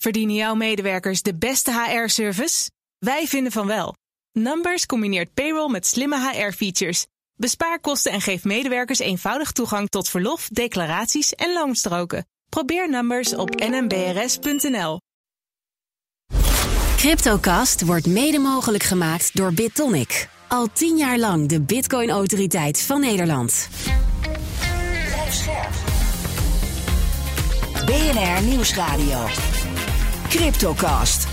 Verdienen jouw medewerkers de beste HR-service? Wij vinden van wel. Numbers combineert payroll met slimme HR-features. Bespaar kosten en geef medewerkers eenvoudig toegang tot verlof, declaraties en loonstroken. Probeer Numbers op nmbrs.nl. Cryptocast wordt mede mogelijk gemaakt door BitTonic. Al tien jaar lang de Bitcoin-autoriteit van Nederland. BNR Nieuwsradio. Cryptocast.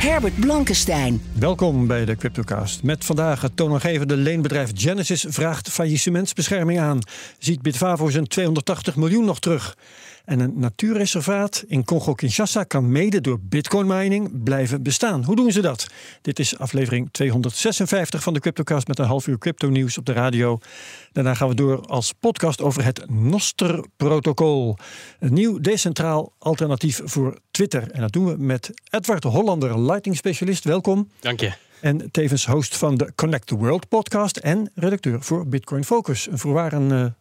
Herbert Blankenstein. Welkom bij de Cryptocast. Met vandaag het toonaangevende leenbedrijf Genesis vraagt faillissementsbescherming aan. Ziet Bitfavo zijn 280 miljoen nog terug. En een natuurreservaat in Congo-Kinshasa kan mede door bitcoin mining blijven bestaan. Hoe doen ze dat? Dit is aflevering 256 van de Cryptocast met een half uur crypto nieuws op de radio. Daarna gaan we door als podcast over het Noster-protocol. Een nieuw decentraal alternatief voor Twitter. En dat doen we met Edward Hollander, lighting specialist. Welkom. Dank je. En tevens host van de Connect the World podcast en redacteur voor Bitcoin Focus. Een voorwaar een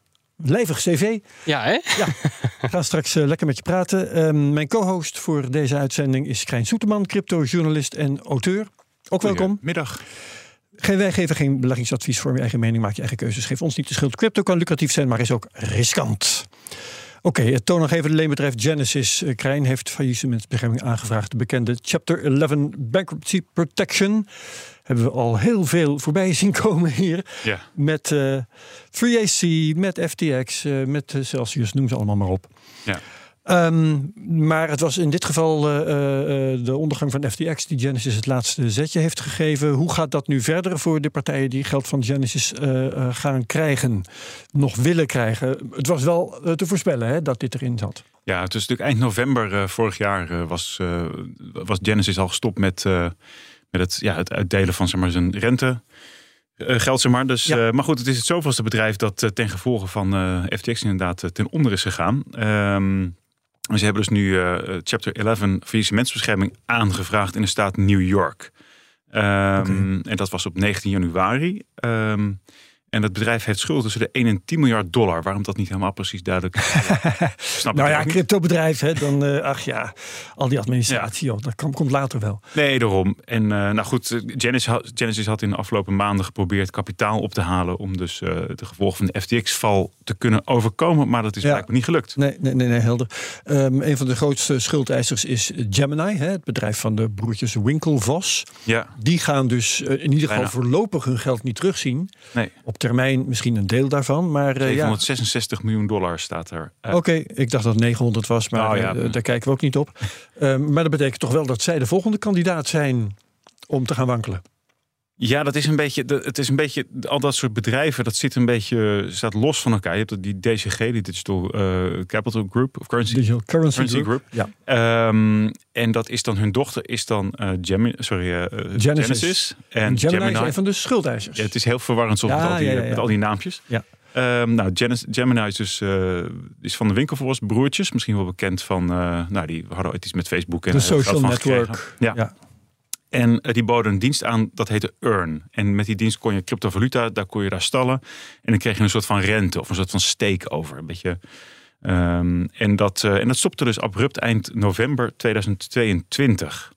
lijvig cv. Ja, hè? Ja, ik ga straks uh, lekker met je praten. Uh, mijn co-host voor deze uitzending is Krijn Soeterman, cryptojournalist en auteur. Ook welkom. Middag. Geen, wij geven geen beleggingsadvies voor je eigen mening. Maak je eigen keuzes. Geef ons niet de schuld. Crypto kan lucratief zijn, maar is ook riskant. Oké, okay, het toonaangevende leenbedrijf Genesis uh, Krijn heeft faillissementsbescherming aangevraagd. De bekende Chapter 11 Bankruptcy Protection hebben we al heel veel voorbij zien komen hier. Ja. Met uh, FreeAC, met FTX, uh, met Celsius, noem ze allemaal maar op. Ja. Um, maar het was in dit geval uh, uh, de ondergang van FTX die Genesis het laatste zetje heeft gegeven. Hoe gaat dat nu verder voor de partijen die geld van Genesis uh, gaan krijgen, nog willen krijgen? Het was wel te voorspellen hè, dat dit erin zat. Ja, het is natuurlijk eind november vorig jaar was, was Genesis al gestopt met, met het, ja, het uitdelen van zeg maar, zijn rente. Uh, geld zeg maar. Dus, ja. uh, maar goed, het is het zoveelste bedrijf dat uh, ten gevolge van FTX inderdaad ten onder is gegaan. Um, ze hebben dus nu uh, Chapter 11 faillissementsbescherming aangevraagd in de staat New York. Um, okay. En dat was op 19 januari. Um, en het bedrijf heeft schulden tussen de 1 en 10 miljard dollar. Waarom dat niet helemaal precies duidelijk is. Snap nou ja, cryptobedrijf, hè, dan uh, ach ja, al die administratie, ja. joh, dat kan, komt later wel. Nee, daarom. En uh, nou goed, Genesis, Genesis had in de afgelopen maanden geprobeerd kapitaal op te halen. om dus uh, de gevolgen van de FTX-val te kunnen overkomen. Maar dat is ja. blijkbaar niet gelukt. Nee, nee, nee, nee helder. Um, een van de grootste schuldeisers is Gemini, hè, het bedrijf van de broertjes Winklevoss. Ja. Die gaan dus in ieder geval voorlopig hun geld niet terugzien. Nee. Op termijn misschien een deel daarvan. Maar, uh, 766 ja. miljoen dollar staat er. Uh, Oké, okay, ik dacht dat het 900 was, maar oh, ja. uh, daar kijken we ook niet op. Ehm, maar dat betekent toch wel dat zij de volgende kandidaat zijn om te gaan wankelen. Ja, dat is een beetje. Het is een beetje. Al dat soort bedrijven, dat zit een beetje. staat los van elkaar. Je hebt die DCG, die Digital uh, Capital Group of Currency, Digital Currency, currency Group. Group. Ja. Um, en dat is dan hun dochter, is dan uh, Gemini, sorry, uh, Genesis. Genesis. En, Gemini, Gemini is een van de schuldeisers. Ja, het is heel verwarrend soms ja, met, al die, met al die naampjes. Ja. Um, nou, Genesis, Gemini is dus uh, is van de winkelvoors broertjes, misschien wel bekend van. nou, die hadden ooit iets met Facebook en de social network. Ja. ja. En uh, die boden een dienst aan, dat heette Earn. En met die dienst kon je cryptovaluta, daar kon je daar stallen. En dan kreeg je een soort van rente of een soort van stake over. Een beetje. Um, en, dat, uh, en dat stopte dus abrupt eind november 2022.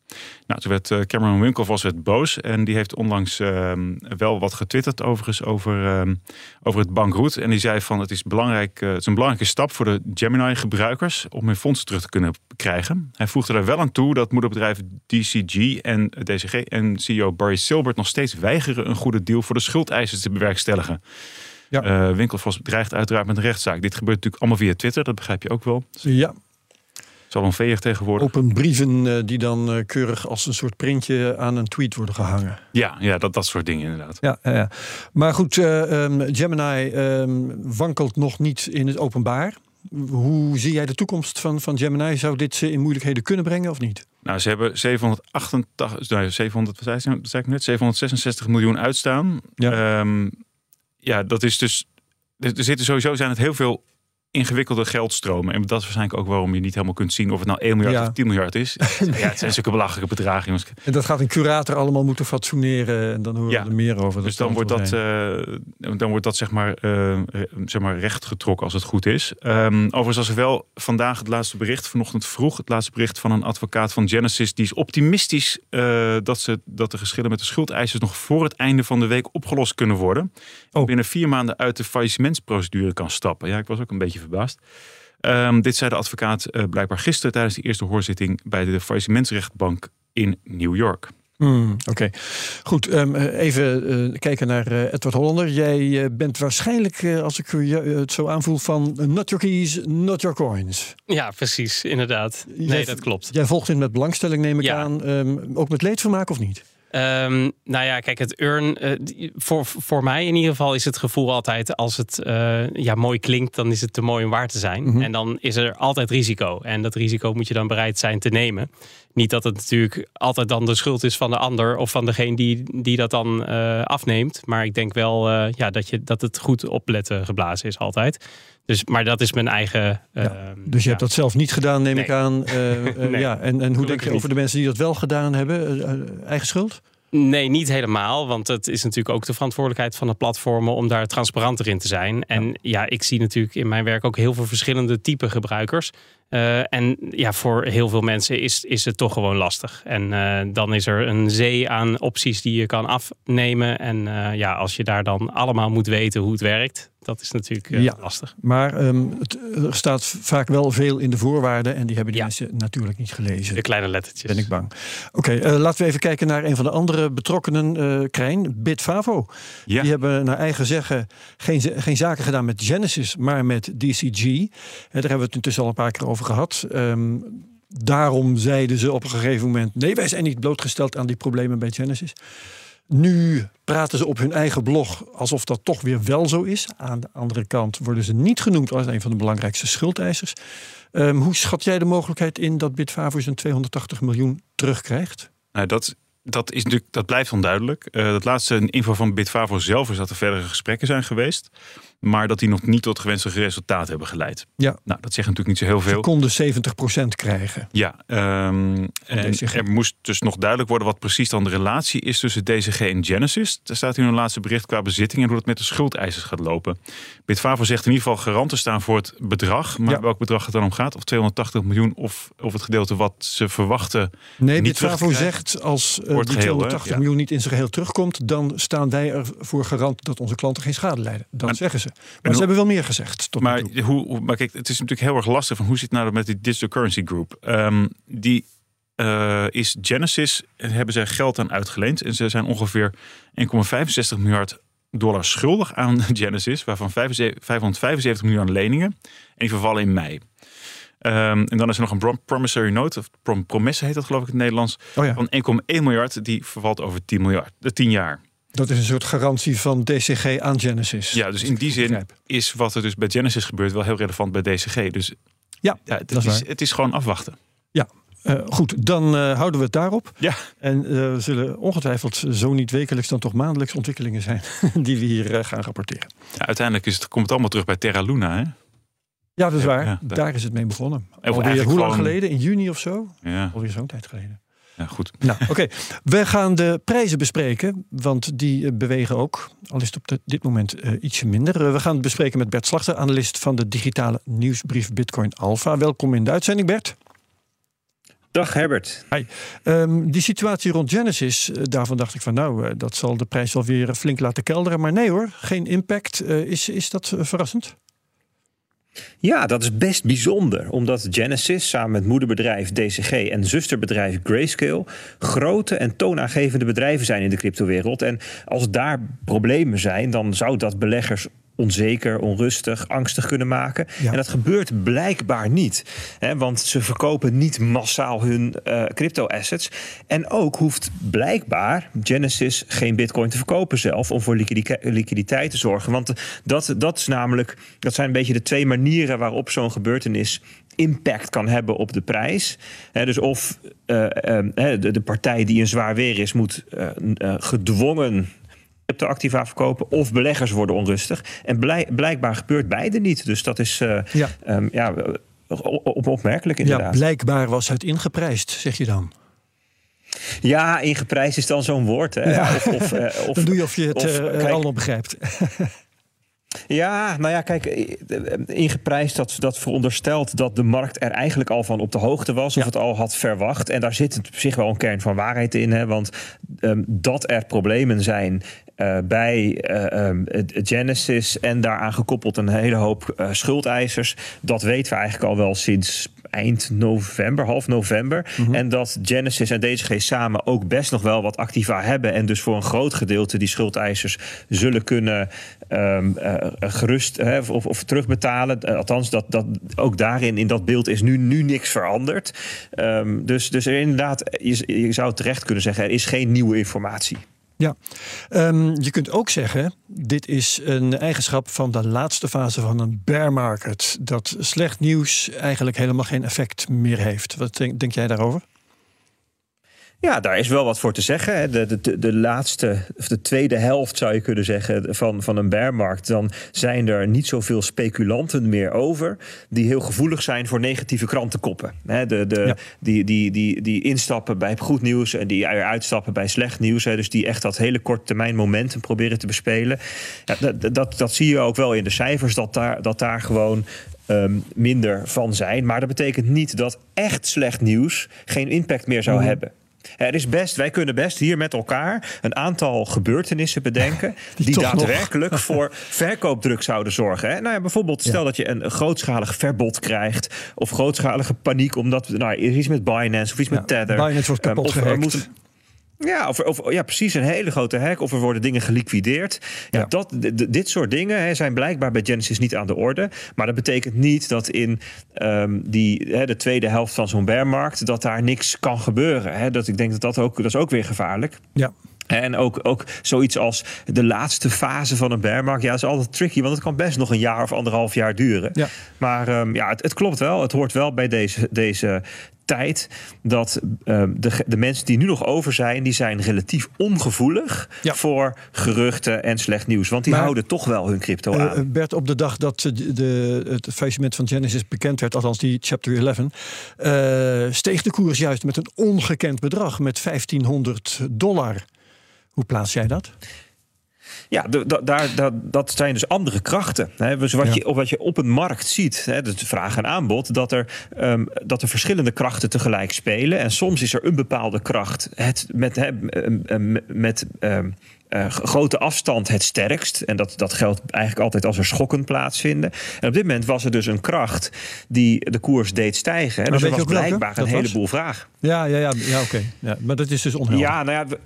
Nou, toen werd Cameron Winklevoss werd boos en die heeft onlangs uh, wel wat getwitterd overigens over, uh, over het bankroet. En die zei van het is, belangrijk, uh, het is een belangrijke stap voor de Gemini gebruikers om hun fondsen terug te kunnen krijgen. Hij voegde er wel aan toe dat moederbedrijf DCG en DCG en CEO Barry Silbert nog steeds weigeren een goede deal voor de schuldeisers te bewerkstelligen. Ja. Uh, Winklevoss dreigt uiteraard met een rechtszaak. Dit gebeurt natuurlijk allemaal via Twitter, dat begrijp je ook wel. Ja. Salonveeg tegenwoordig. Open brieven uh, die dan uh, keurig als een soort printje aan een tweet worden gehangen. Ja, ja dat, dat soort dingen inderdaad. Ja, ja. Maar goed, um, Gemini um, wankelt nog niet in het openbaar. Hoe zie jij de toekomst van, van Gemini? Zou dit ze in moeilijkheden kunnen brengen of niet? Nou, ze hebben 788, nou, 700, wat zei, wat zei ik net, 766 miljoen uitstaan. Ja, um, ja dat is dus. Er zitten sowieso zijn het heel veel ingewikkelde geldstromen. En dat is waarschijnlijk ook waarom je niet helemaal kunt zien of het nou 1 miljard Ja. of 10 miljard is. ja, het zijn zulke belachelijke bedragen, jongens. En dat gaat een curator allemaal moeten fatsoeneren. En dan horen Ja. we er meer over. Dus dan wordt dat, eh, dan wordt dat zeg maar, re- zeg maar recht getrokken als het goed is. Ehm, overigens was er wel vandaag het laatste bericht, vanochtend vroeg, het laatste bericht van een advocaat van Genesis. Die is optimistisch eh, dat, ze, dat de geschillen met de schuldeisers nog voor het einde van de week opgelost kunnen worden. Oh. Binnen vier maanden uit de faillissementsprocedure kan stappen. Ja, ik was ook een beetje verbaasd. Ehm, dit zei de advocaat eh, blijkbaar gisteren tijdens de eerste hoorzitting bij de faillissementsrechtbank in New York. Hmm, Oké, goed. ehm, eh, even eh, kijken naar eh, Edward Hollander. Jij bent waarschijnlijk, eh, als ik je, het zo aanvoel, van not your keys, not your coins. Ja, precies, inderdaad. Jij- Nee, dat klopt. Jij volgt dit met belangstelling, neem ik Ja. aan. Ehm, ook met leedvermaak of niet? Ehm, nou ja, kijk, het urn, eh, voor, voor mij in ieder geval is het gevoel altijd, als het eh, ja, mooi klinkt, dan is het te mooi om waar te zijn. Mhm. En dan is er altijd risico. En dat risico moet je dan bereid zijn te nemen. Niet dat het natuurlijk altijd dan de schuld is van de ander of van degene die, die dat dan eh, afneemt. Maar ik denk wel eh, ja, dat, je, dat het goed opletten geblazen is altijd. Dus, maar dat is mijn eigen. Ja, ehm, Dus je ja. hebt dat zelf niet gedaan, neem Nee. ik aan. Eh, eh, Nee, ja, en, en hoe denk je over de mensen die dat wel gedaan hebben? Eh, eh, eigen schuld? Nee, niet helemaal. Want het is natuurlijk ook de verantwoordelijkheid van de platformen om daar transparanter in te zijn. En ja, ik zie natuurlijk in mijn werk ook heel veel verschillende type gebruikers. Eh, en ja, voor heel veel mensen is, is het toch gewoon lastig. En eh, dan is er een zee aan opties die je kan afnemen. En eh, ja, als je daar dan allemaal moet weten hoe het werkt, dat is natuurlijk eh, Ja. lastig. Maar ehm, het, er staat vaak wel veel in de voorwaarden. En die hebben die Ja. mensen natuurlijk niet gelezen. De kleine lettertjes. Ben ik bang. Oké, eh, laten we even kijken naar een van de andere betrokkenen, eh Krijn, Bitfavo. Ja. Die hebben naar eigen zeggen geen, geen zaken gedaan met Genesis, maar met DCG. Daar hebben we het intussen al een paar keer over gehad. Ehm, daarom zeiden ze op een gegeven moment: nee, wij zijn niet blootgesteld aan die problemen bij Genesis. Nu praten ze op hun eigen blog alsof dat toch weer wel zo is. Aan de andere kant worden ze niet genoemd als een van de belangrijkste schuldeisers. Ehm, hoe schat jij de mogelijkheid in dat Bitfavo zijn 280 miljoen terugkrijgt? Nou, dat, dat, is natuurlijk, dat blijft onduidelijk. Eh dat laatste info van Bitfavo zelf is dat er verdere gesprekken zijn geweest. Maar dat die nog niet tot gewenste resultaat hebben geleid. Ja. Nou, dat zegt natuurlijk niet zo heel Ze veel. konden 70% krijgen. Ja, ehm, en er moest dus nog duidelijk worden wat precies dan de relatie is tussen DCG en Genesis. Er staat hier een laatste bericht qua bezitting en hoe het met de schuldeisers gaat lopen. Bitfavo zegt in ieder geval garant te staan voor het bedrag. Maar Ja. welk bedrag het dan om gaat, of 280 miljoen of, of het gedeelte wat ze verwachten. Nee, Bitfavo zegt als die geheel, hè? 280 Ja. miljoen niet in zijn geheel terugkomt, dan staan wij ervoor garant dat onze klanten geen schade lijden. Dat Maar- zeggen ze. Maar ze hebben wel meer gezegd. Tot nu Maar, toe. hoe, maar kijk, het is natuurlijk heel erg lastig van hoe zit het nou met die Digital Currency Group? Ehm, die eh, is Genesis, en hebben zij geld aan uitgeleend. En ze zijn ongeveer 1,65 miljard dollar schuldig aan Genesis, waarvan 75 575 miljoen aan leningen. En die vervallen in mei. Ehm, en dan is er nog een prom- promissory note, of prom promesse heet dat geloof ik in het Nederlands, Oh ja, van 1,1 miljard, die vervalt over 10, miljard, de 10 jaar. dat is een soort garantie van DCG aan Genesis. Ja, dus in die zin is wat er dus bij Genesis gebeurt wel heel relevant bij DCG. Dus Ja, ja, het, dat is waar. het is gewoon afwachten. Eh, goed, dan eh, houden we het daarop. Ja. En eh, er zullen ongetwijfeld zo niet wekelijks dan toch maandelijks ontwikkelingen zijn die we hier eh, gaan rapporteren. Ja, uiteindelijk is het, komt het allemaal terug bij Terra Luna. Hè? Ja, dat is waar. ja, daar- daar is het mee begonnen. Alweer, hoe lang geleden? In juni of zo? Ja, Alweer zo'n tijd geleden. ja, goed. Nou, oké. We gaan de prijzen bespreken, want die eh, bewegen ook. Al is het op de- dit moment eh, ietsje minder. Eh, we gaan het bespreken met Bert Slachter, analist van de digitale nieuwsbrief Bitcoin Alpha. Welkom in de uitzending, Bert. Dag Herbert. Ehm, die situatie rond Genesis, daarvan dacht ik van nou, dat zal de prijs wel weer flink laten kelderen. Maar nee hoor, geen impact. Eh, is, is dat verrassend? Ja, dat is best bijzonder, omdat Genesis samen met moederbedrijf DCG en zusterbedrijf Grayscale grote en toonaangevende bedrijven zijn in de cryptowereld. En als daar problemen zijn, dan zou dat beleggers onzeker, onrustig, angstig kunnen maken. Ja. En dat gebeurt blijkbaar niet. Hè, want ze verkopen niet massaal hun eh, crypto-assets. En ook hoeft blijkbaar Genesis geen bitcoin te verkopen zelf... om voor liquidi- liquiditeit te zorgen. Want dat, dat, is namelijk, dat zijn een beetje de twee manieren waarop zo'n gebeurtenis impact kan hebben op de prijs. Dus of eh, eh, de, de partij die in zwaar weer is, moet gedwongen cryptoactiva verkopen of beleggers worden onrustig. En blijkbaar gebeurt beide niet. Dus dat is uh, ja. Um, ja, op opmerkelijk inderdaad. Ja, blijkbaar was het ingeprijsd, zeg je dan. Ja, ingeprijsd is dan zo'n woord. Hè? Ja. Of, of, of, dan doe je of je het uh, allemaal begrijpt. Ja, nou ja, kijk, ingeprijsd dat, dat veronderstelt dat de markt er eigenlijk al van op de hoogte was, of het al had verwacht. En daar zit op zich wel een kern van waarheid in, hè, want um, dat er problemen zijn uh, bij uh, um, Genesis en daaraan gekoppeld een hele hoop uh, schuldeisers, dat weten we eigenlijk al wel sinds eind november, half november. Mm-hmm. En dat Genesis en DCG samen ook best nog wel wat activa hebben. En dus voor een groot gedeelte die schuldeisers zullen kunnen um, uh, gerust uh, of, of, terugbetalen. Uh, althans, dat, dat, ook daarin, in dat beeld, is nu, nu niks veranderd. Um, dus, dus er inderdaad, je, je zou terecht kunnen zeggen, er is geen nieuwe informatie. Ja, um, je kunt ook zeggen, dit is een eigenschap van de laatste fase van een bear market. Dat slecht nieuws eigenlijk helemaal geen effect meer heeft. Wat denk jij daarover? Ja, daar is wel wat voor te zeggen. De, de, de laatste, of de tweede helft zou je kunnen zeggen van, van een bearmarkt. Dan zijn er niet zoveel speculanten meer over. die heel gevoelig zijn voor negatieve krantenkoppen. De, de, die, die, die, die instappen bij goed nieuws en die uitstappen bij slecht nieuws. Dus die echt dat hele korte termijn momentum proberen te bespelen. Ja, dat, dat, dat zie je ook wel in de cijfers, dat daar, dat daar gewoon Um, minder van zijn. Maar dat betekent niet dat echt slecht nieuws geen impact meer zou mm. hebben. Er is best, wij kunnen best hier met elkaar een aantal gebeurtenissen bedenken. die, daadwerkelijk voor verkoopdruk zouden zorgen. Hè? Nou ja, bijvoorbeeld, stel dat je een grootschalig verbod krijgt. of grootschalige paniek omdat. Nou, er iets met Binance of iets met Tether. Binance wordt kapot um, of, moet, ja, of, of, ja, precies een hele grote hack. Of er worden dingen geliquideerd. Ja, Dat, dit soort dingen hè, zijn blijkbaar bij Genesis niet aan de orde. Maar dat betekent niet dat in um, die, hè, de tweede helft van zo'n bearmarkt... dat daar niks kan gebeuren. Hè. Dat, ik denk dat dat ook, dat is ook weer gevaarlijk. Ja. En ook, ook zoiets als de laatste fase van een bearmarkt. Ja, dat is altijd tricky, want het kan best nog een jaar of anderhalf jaar duren. Ja. Maar um, ja, het, het, klopt wel. Het hoort wel bij deze, deze tijd dat uh, de, de mensen die nu nog over zijn, die zijn relatief ongevoelig ja. voor geruchten en slecht nieuws. Want die houden toch wel hun crypto uh, aan. Bert, op de dag dat de, het faillissement van Genesis bekend werd, althans die chapter 11, uh, steeg de koers juist met een ongekend bedrag, met 1500 dollar. Hoe plaats jij dat? Ja, daar, dat, dat zijn dus andere krachten. Hè. Dus wat, je, wat je op een markt ziet, hè, de vraag en aanbod, dat er, um, dat er verschillende krachten tegelijk spelen. En soms is er een bepaalde kracht het, met, hè, met um, uh, grote afstand het sterkst. En dat, dat geldt eigenlijk altijd als er schokken plaatsvinden. En op dit moment was er dus een kracht die de koers deed stijgen. Dus er was blijkbaar een heleboel vraag. Ja, ja, ja, ja oké. Ja, maar dat is dus onhelder. Ja, nou ja, we,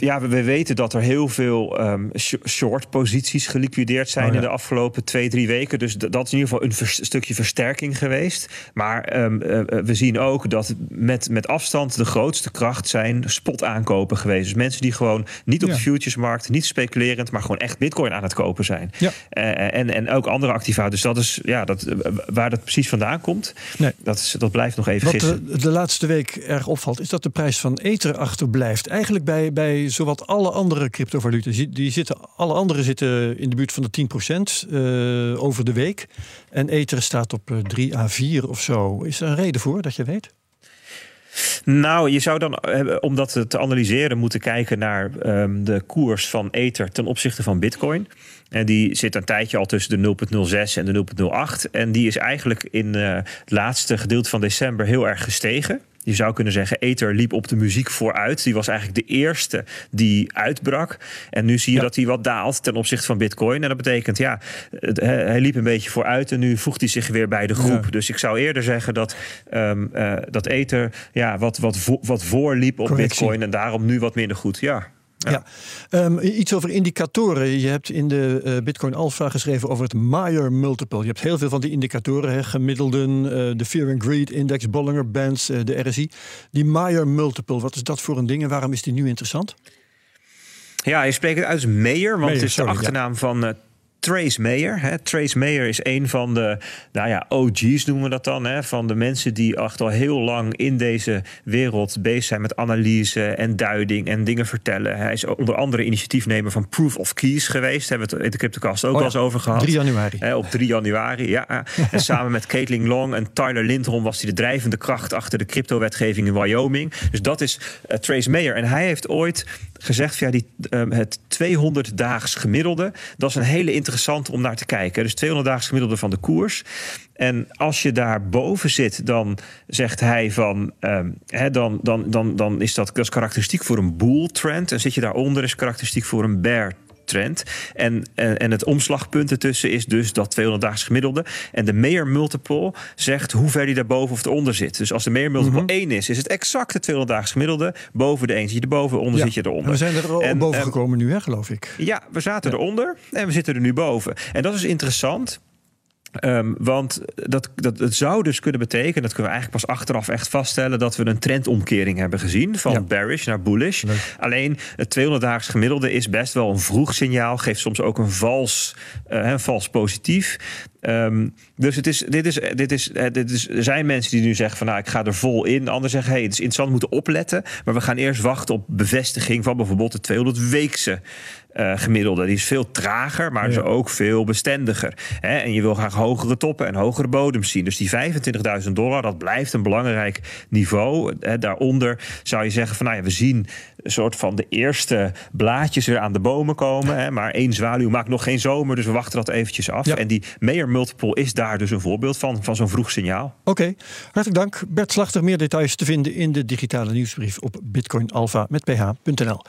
ja, we weten dat er heel veel um, short posities geliquideerd zijn oh, in de afgelopen twee, drie weken. Dus dat is in ieder geval een stukje versterking geweest. Maar um, uh, we zien ook dat met, met afstand de grootste kracht zijn spot aankopen geweest. Dus mensen die gewoon niet op ja. de futuresmarkt, niet speculerend, maar gewoon echt bitcoin aan het kopen zijn. Ja. Uh, en, en ook andere activa. Dus dat is ja, dat, waar dat precies vandaan komt. Nee. Dat, is, dat blijft nog even Wat de, de, laatste week erg opvalt, is dat de prijs van Ether achterblijft. Eigenlijk bij bij, zowat alle andere cryptovaluten. Die zitten, alle andere zitten in de buurt van de 10% uh, over de week. En Ether staat op 3 eh, à 4 of zo. Is er een reden voor dat je weet? Nou, je zou dan, eh, om dat te analyseren, moeten kijken naar um, de koers van Ether ten opzichte van Bitcoin. En die zit een tijdje al tussen de 0,06 en de 0,08. En die is eigenlijk in het laatste gedeelte van december heel erg gestegen. Je zou kunnen zeggen, Ether liep op de muziek vooruit. Die was eigenlijk de eerste die uitbrak. En nu zie je dat hij wat daalt ten opzichte van Bitcoin. En dat betekent, ja, hij liep een beetje vooruit en nu voegt hij zich weer bij de groep. Dus ik zou eerder zeggen dat, um, uh, dat Ether ja, wat, wat, vo wat voorliep op Bitcoin en daarom nu wat minder goed. Ja. Ja. Um, iets over indicatoren. Je hebt in de uh, Bitcoin Alpha geschreven over het Meyer multiple. Je hebt heel veel van die indicatoren, hè, gemiddelden, uh, de Fear and Greed Index, Bollinger Bands, uh, de RSI. Die Meyer multiple, wat is dat voor een ding en waarom is die nu interessant? Ja, je spreekt het uit als Meyer, want het is de achternaam van Trace Mayer. Hè. Trace Mayer is een van de nou ja, OG's, noemen we dat dan. Hè, van de mensen die echt al heel lang in deze wereld bezig zijn met analyse en duiding en dingen vertellen. Hij is onder andere initiatiefnemer van Proof of Keys geweest. Hebben we het in de Cryptocast ook Oh wel ja, eens over gehad. 3 januari. Hè, op 3 januari, ja. en samen met Caitlin Long en Tyler Lindholm was hij de drijvende kracht achter de cryptowetgeving in Wyoming. Dus dat is eh, Trace Mayer. En hij heeft ooit gezegd, ja, die, ehm, het 200-daags gemiddelde, dat is een hele interessante om naar te kijken. Dus 200-daags gemiddelde van de koers. En als je daar boven zit, dan zegt hij van, ehm, hè, dan, dan, dan, dan is dat, dat is karakteristiek voor een bull trend. En zit je daaronder, is karakteristiek voor een bear trend. En, en, en het omslagpunt ertussen is dus dat 200 daags gemiddelde. En de Mayer multiple zegt hoe ver die daarboven of eronder zit. Dus als de Mayer multiple 1 is, is het exact de 200 daags gemiddelde. Boven de 1 zit je erboven, onder Ja. zit je eronder. En we zijn er al En, boven ehm, gekomen nu, hè, geloof ik. ja, we zaten eronder en we zitten er nu boven. En dat is interessant. Ehm, want dat, dat, het zou dus kunnen betekenen, dat kunnen we eigenlijk pas achteraf echt vaststellen, dat we een trendomkering hebben gezien van Ja. bearish naar bullish. Leuk. Alleen het 200-daags gemiddelde is best wel een vroeg signaal, geeft soms ook een vals, eh, een vals positief. Ehm, dus het is, dit is, dit is, eh, dit is, er zijn mensen die nu zeggen van nou ik ga er vol in. Anderen zeggen hey, het is interessant, we moeten opletten. Maar we gaan eerst wachten op bevestiging van bijvoorbeeld de 200 weekse eh, gemiddelde. Die is veel trager, maar is Ja. ook veel bestendiger. Hè? En je wil graag hogere toppen en hogere bodems zien. Dus die 25.000 dollar, dat blijft een belangrijk niveau. Hè? Daaronder zou je zeggen van nou ja, we zien een soort van de eerste blaadjes weer aan de bomen komen. Hè? Maar één zwaluw maakt nog geen zomer, dus we wachten dat eventjes af. Ja. En die Mayer multiple is daar dus een voorbeeld van, van zo'n vroeg signaal. Oké, hartelijk dank. Bert Slachter, meer details te vinden in de digitale nieuwsbrief op bitcoinalpha met ph.nl.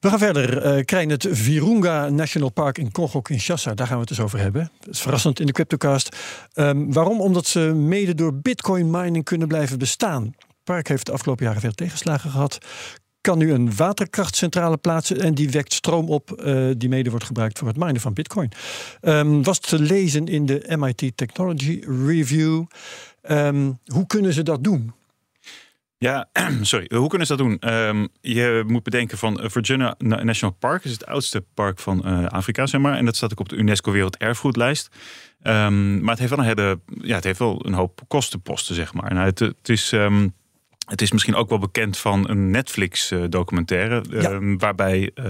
We gaan verder. Krijgen het Virunga National Park in Congo-Kinshasa. Daar gaan we het dus over hebben. Dat is verrassend in de Cryptocast. Ehm, waarom? Omdat ze mede door bitcoin mining kunnen blijven bestaan. Het park heeft de afgelopen jaren veel tegenslagen gehad. Kan nu een waterkrachtcentrale plaatsen en die wekt stroom op eh, die mede wordt gebruikt voor het minen van bitcoin. Ehm, was te lezen in de MIT Technology Review. Ehm, hoe kunnen ze dat doen? Ja, sorry. Hoe kunnen ze dat doen? Ehm, je moet bedenken van eh, Virginia Na- National Park is het oudste park van eh, Afrika, zeg maar. En dat staat ook op de UNESCO Werelderfgoedlijst. Maar het heeft wel een hele, ja, het heeft wel een hoop kostenposten, zeg maar. Nou, het, het is. Het is misschien ook wel bekend van een Netflix-documentaire. Ja. waarbij. eh,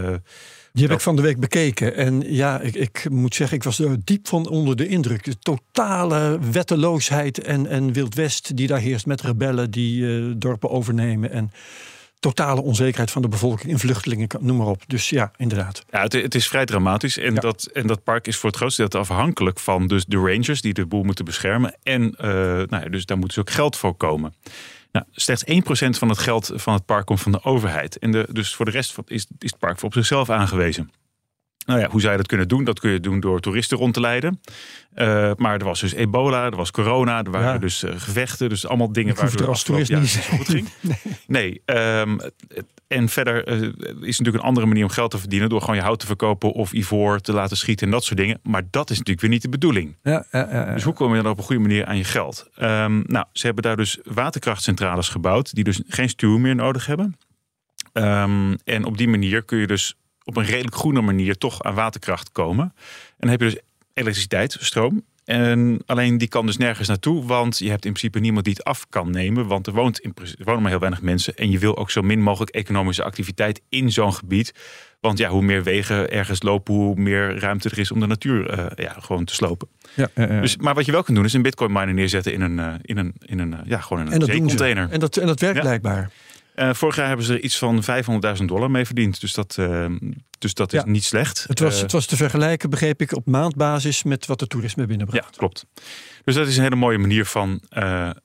Die heb ik van de week bekeken. En ja, ik, ik moet zeggen, ik was er diep van onder de indruk. De totale wetteloosheid en, en Wild West die daar heerst met rebellen die eh, dorpen overnemen. En totale onzekerheid van de bevolking in vluchtelingen, noem maar op. Dus ja, inderdaad. Ja, het, het is vrij dramatisch. En, Ja. dat, en dat park is voor het grootste deel afhankelijk van dus de rangers die de boel moeten beschermen. En eh, nou ja, dus daar moeten ze ook geld voor komen. Nou, slechts 1% van het geld van het park komt van de overheid. En de, dus voor de rest is, is het park voor op zichzelf aangewezen. Nou ja, hoe zou je dat kunnen doen? Dat kun je doen door toeristen rond te leiden. Eh, maar er was dus ebola, er was corona, er waren Ja. dus eh, gevechten. Dus allemaal dingen waardoor er als toerist niet zo goed ging. Nee, ehm, het- en verder eh, is natuurlijk een andere manier om geld te verdienen... door gewoon je hout te verkopen of ivoor te laten schieten en dat soort dingen. Maar dat is natuurlijk weer niet de bedoeling. Ja, ja. Dus hoe kom je dan op een goede manier aan je geld? Ehm, nou, ze hebben daar dus waterkrachtcentrales gebouwd... die dus geen stuw meer nodig hebben. Ehm, en op die manier kun je dus op een redelijk groene manier... toch aan waterkracht komen. En dan heb je dus elektriciteit, stroom... En alleen die kan dus nergens naartoe, want je hebt in principe niemand die het af kan nemen. Want er, woont in, er wonen maar heel weinig mensen. En je wil ook zo min mogelijk economische activiteit in zo'n gebied. Want ja, hoe meer wegen ergens lopen, hoe meer ruimte er is om de natuur eh, ja, gewoon te slopen. ja. Dus, maar wat je wel kunt doen, is een bitcoin miner neerzetten in een, eh, in een, in een, ja, gewoon in een en dat zeecontainer. En dat, en dat werkt Ja. blijkbaar. Eh, vorig jaar hebben ze er iets van 500.000 dollar mee verdiend. Dus dat, eh, dus dat is Ja. niet slecht. Het was, Eh, het was te vergelijken, begreep ik, op maandbasis met wat de toerisme binnenbracht. Ja, klopt. Dus dat is een hele mooie manier van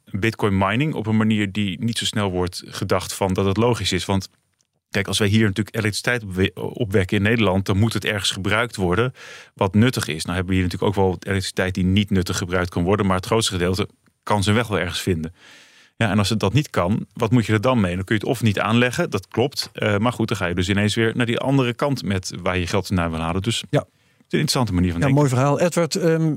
bitcoin mining. Op een manier die niet zo snel wordt gedacht van dat het logisch is. Want kijk, als wij hier natuurlijk elektriciteit opwe- opwekken in Nederland... dan moet het ergens gebruikt worden wat nuttig is. Nou hebben we hier natuurlijk ook wel elektriciteit die niet nuttig gebruikt kan worden. Maar het grootste gedeelte kan zijn weg wel ergens vinden. Ja, en als het dat niet kan, wat moet je er dan mee? Dan kun je het of niet aanleggen, dat klopt. Eh, maar goed, dan ga je dus ineens weer naar die andere kant met waar je geld naar wil halen. Dus Ja. het is een interessante manier van Ja, denken. mooi verhaal. Edward, ehm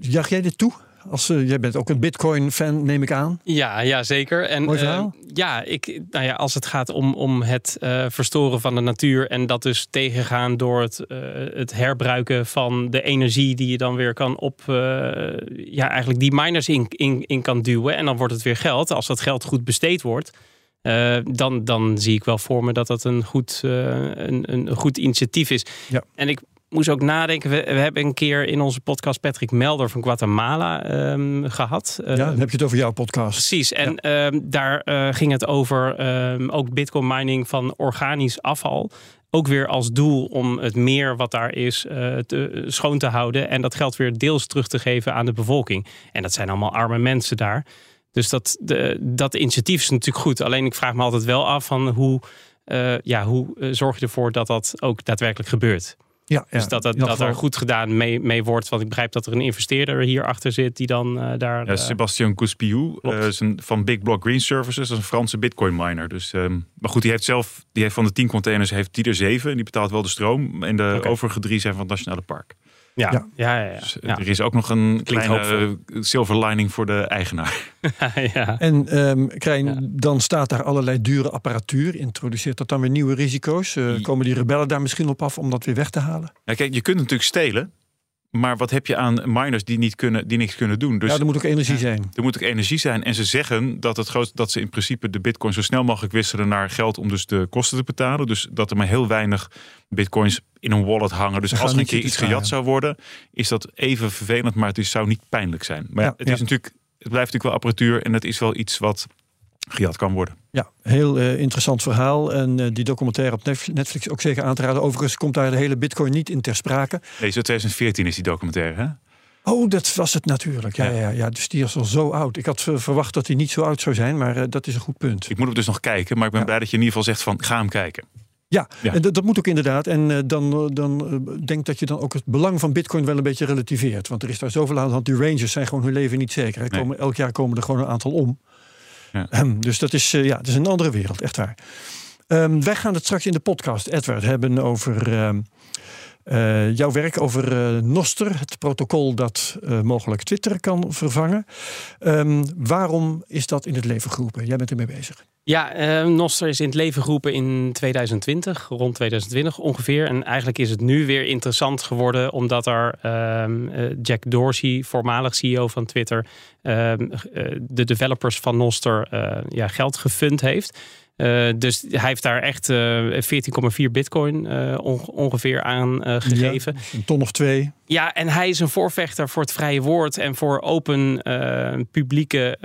jag jij dit toe Als, uh, jij bent ook een Bitcoin-fan, neem ik aan. Ja, ja zeker. En, Mooi verhaal. Uh, ja, ik, nou ja, als het gaat om, om het uh, verstoren van de natuur en dat dus tegengaan door het, het herbruiken van de energie die je dan weer kan op, ja, eigenlijk die miners in, in, in kan duwen. En dan wordt het weer geld. Als dat geld goed besteed wordt. dan, dan zie ik wel voor me dat dat een goed, een, een goed initiatief is. Ja. En ik moest ook nadenken. We, we, hebben een keer in onze podcast Patrick Melder van Guatemala um, gehad. Ja, dan heb je het over jouw podcast. Precies. En ja. um, daar uh, ging het over um, ook bitcoin mining van organisch afval. Ook weer als doel om het meer wat daar is uh, te, schoon te houden. En dat geld weer deels terug te geven aan de bevolking. En dat zijn allemaal arme mensen daar. Dus dat, de, dat initiatief is natuurlijk goed. Alleen ik vraag me altijd wel af van hoe, ja, hoe zorg je ervoor dat dat ook daadwerkelijk gebeurt. Ja, ja, dus dat, dat, dat er goed gedaan mee, mee wordt. Want ik begrijp dat er een investeerder hier achter zit die dan uh, daar. Ja, Sebastian Couspiou uh, van Big Block Green Services, dat is een Franse Bitcoin miner. Dus, um, maar goed, die heeft zelf, die heeft van de 10 containers heeft die er zeven en die betaalt wel de stroom. En de okay. overige drie zijn van het Nationale Park. Ja, ja, ja. ja, ja. Dus, uh, er is ook nog een Klinkt kleine silver lining voor de eigenaar. ja. En um, Krijn, ja. dan staat daar allerlei dure apparatuur. Introduceert dat dan weer nieuwe risico's? Uh, komen die rebellen daar misschien op af om dat weer weg te halen? Ja, kijk, je kunt natuurlijk stelen. Maar wat heb je aan miners die, niet kunnen, die niks kunnen doen? Dus, ja, er moet ook energie ja, zijn. Er moet ook energie zijn. En ze zeggen dat, het groot, dat ze in principe de bitcoin zo snel mogelijk wisselen naar geld om dus de kosten te betalen. Dus dat er maar heel weinig bitcoins in een wallet hangen. Dus als er een keer iets gejat zou worden, is dat even vervelend, maar het is, zou niet pijnlijk zijn. Maar ja, het, is natuurlijk, het blijft natuurlijk wel apparatuur en het is wel iets wat gejat kan worden. Ja, heel uh, interessant verhaal. En uh, die documentaire op Netflix ook zeker aan te raden. Overigens komt daar de hele bitcoin niet in ter sprake. Nee, zo 2014 is die documentaire, hè? Oh, dat was het natuurlijk. Ja, ja. ja, ja. Dus die is al zo oud. Ik had verwacht dat hij niet zo oud zou zijn, maar uh, dat is een goed punt. Ik moet hem dus nog kijken, maar ik ben ja. blij dat je in ieder geval zegt van ga hem kijken. Ja, ja. en dat, moet ook inderdaad. En uh, dan, dan uh, denk dat je dan ook het belang van bitcoin wel een beetje relativeert. Want er is daar zoveel aan de hand. Die rangers zijn gewoon hun leven niet zeker. Er komen. Elk jaar komen er gewoon een aantal om. Ja. Um, dus dat is, uh, ja, dat is een andere wereld, echt waar. Um, wij gaan het straks in de podcast, Edward, hebben over um, uh, jouw werk over uh, Noster, het protocol dat uh, mogelijk Twitter kan vervangen. waarom is dat in het leven geroepen? Jij bent ermee bezig. Ja, Noster is in het leven geroepen in 2020, rond 2020 ongeveer. En eigenlijk is het nu weer interessant geworden, omdat er uh, Jack Dorsey, voormalig CEO van Twitter, uh, de developers van Noster ja, geld gefund heeft. Uh, dus hij heeft daar echt uh, 14,4 bitcoin uh, ongeveer aan gegeven. Ja, een ton of twee. Ja, en hij is een voorvechter voor het vrije woord en voor open publieke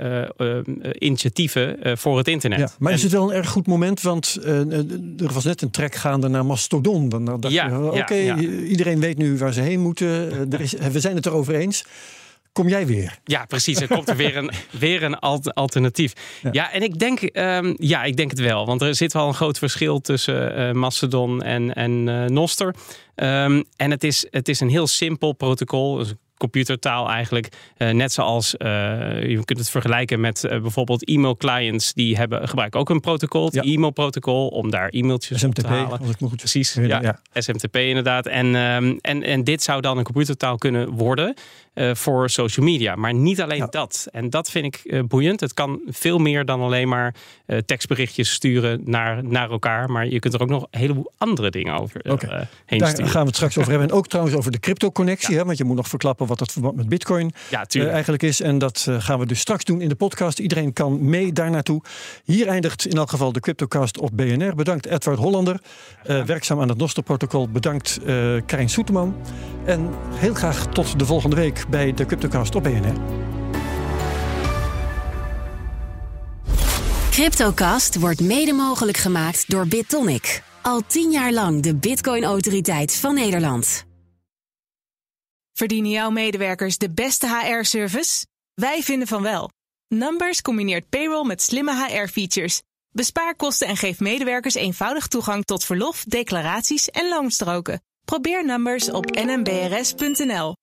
initiatieven voor het internet. Ja, maar en, is het wel een erg goed moment? Want er was net een trek gaande naar Mastodon. Dan dacht ja, je, oké, okay, iedereen weet nu waar ze heen moeten. er is, we zijn het erover eens kom jij weer. Ja, precies. Er komt er weer een, weer een alternatief. Ja. ja, en ik denk, um, ja, ik denk het wel. Want er zit wel een groot verschil tussen uh, Mastodon en, en uh, Noster. Um, en het is, het is een heel simpel protocol. Dus computertaal eigenlijk. Uh, net zoals uh, je kunt het vergelijken met uh, bijvoorbeeld e-mail clients. Die hebben, gebruiken ook een protocol, het ja. e-mail protocol, om daar e-mailtjes SMTP, te halen. Als ik me goed Precies, ja, ja. SMTP inderdaad. En, um, en, en dit zou dan een computertaal kunnen worden voor social media. Maar niet alleen ja. dat. En dat vind ik uh, boeiend. Het kan veel meer dan alleen maar uh, tekstberichtjes sturen naar, naar elkaar. Maar je kunt er ook nog een heleboel andere dingen over okay. heen Daar sturen. gaan we het straks over hebben. En ook trouwens over de crypto-connectie. Want je moet nog verklappen wat het verband met bitcoin ja, eigenlijk is. En dat gaan we dus straks doen in de podcast. Iedereen kan mee daar naartoe. Hier eindigt in elk geval de CryptoCast op BNR. Bedankt Edward Hollander. werkzaam aan het Noster-protocol. Bedankt Karijn Soeteman. En heel graag tot de volgende week bij de CryptoCast op BNR. CryptoCast wordt mede mogelijk gemaakt door BitTonic. Al tien jaar lang de Bitcoin-autoriteit van Nederland. Verdienen jouw medewerkers de beste HR-service? Wij vinden van wel. Numbers combineert payroll met slimme HR-features. Bespaar kosten en geef medewerkers eenvoudig toegang tot verlof, declaraties en loonstroken. Probeer Numbers op nmbrs.nl.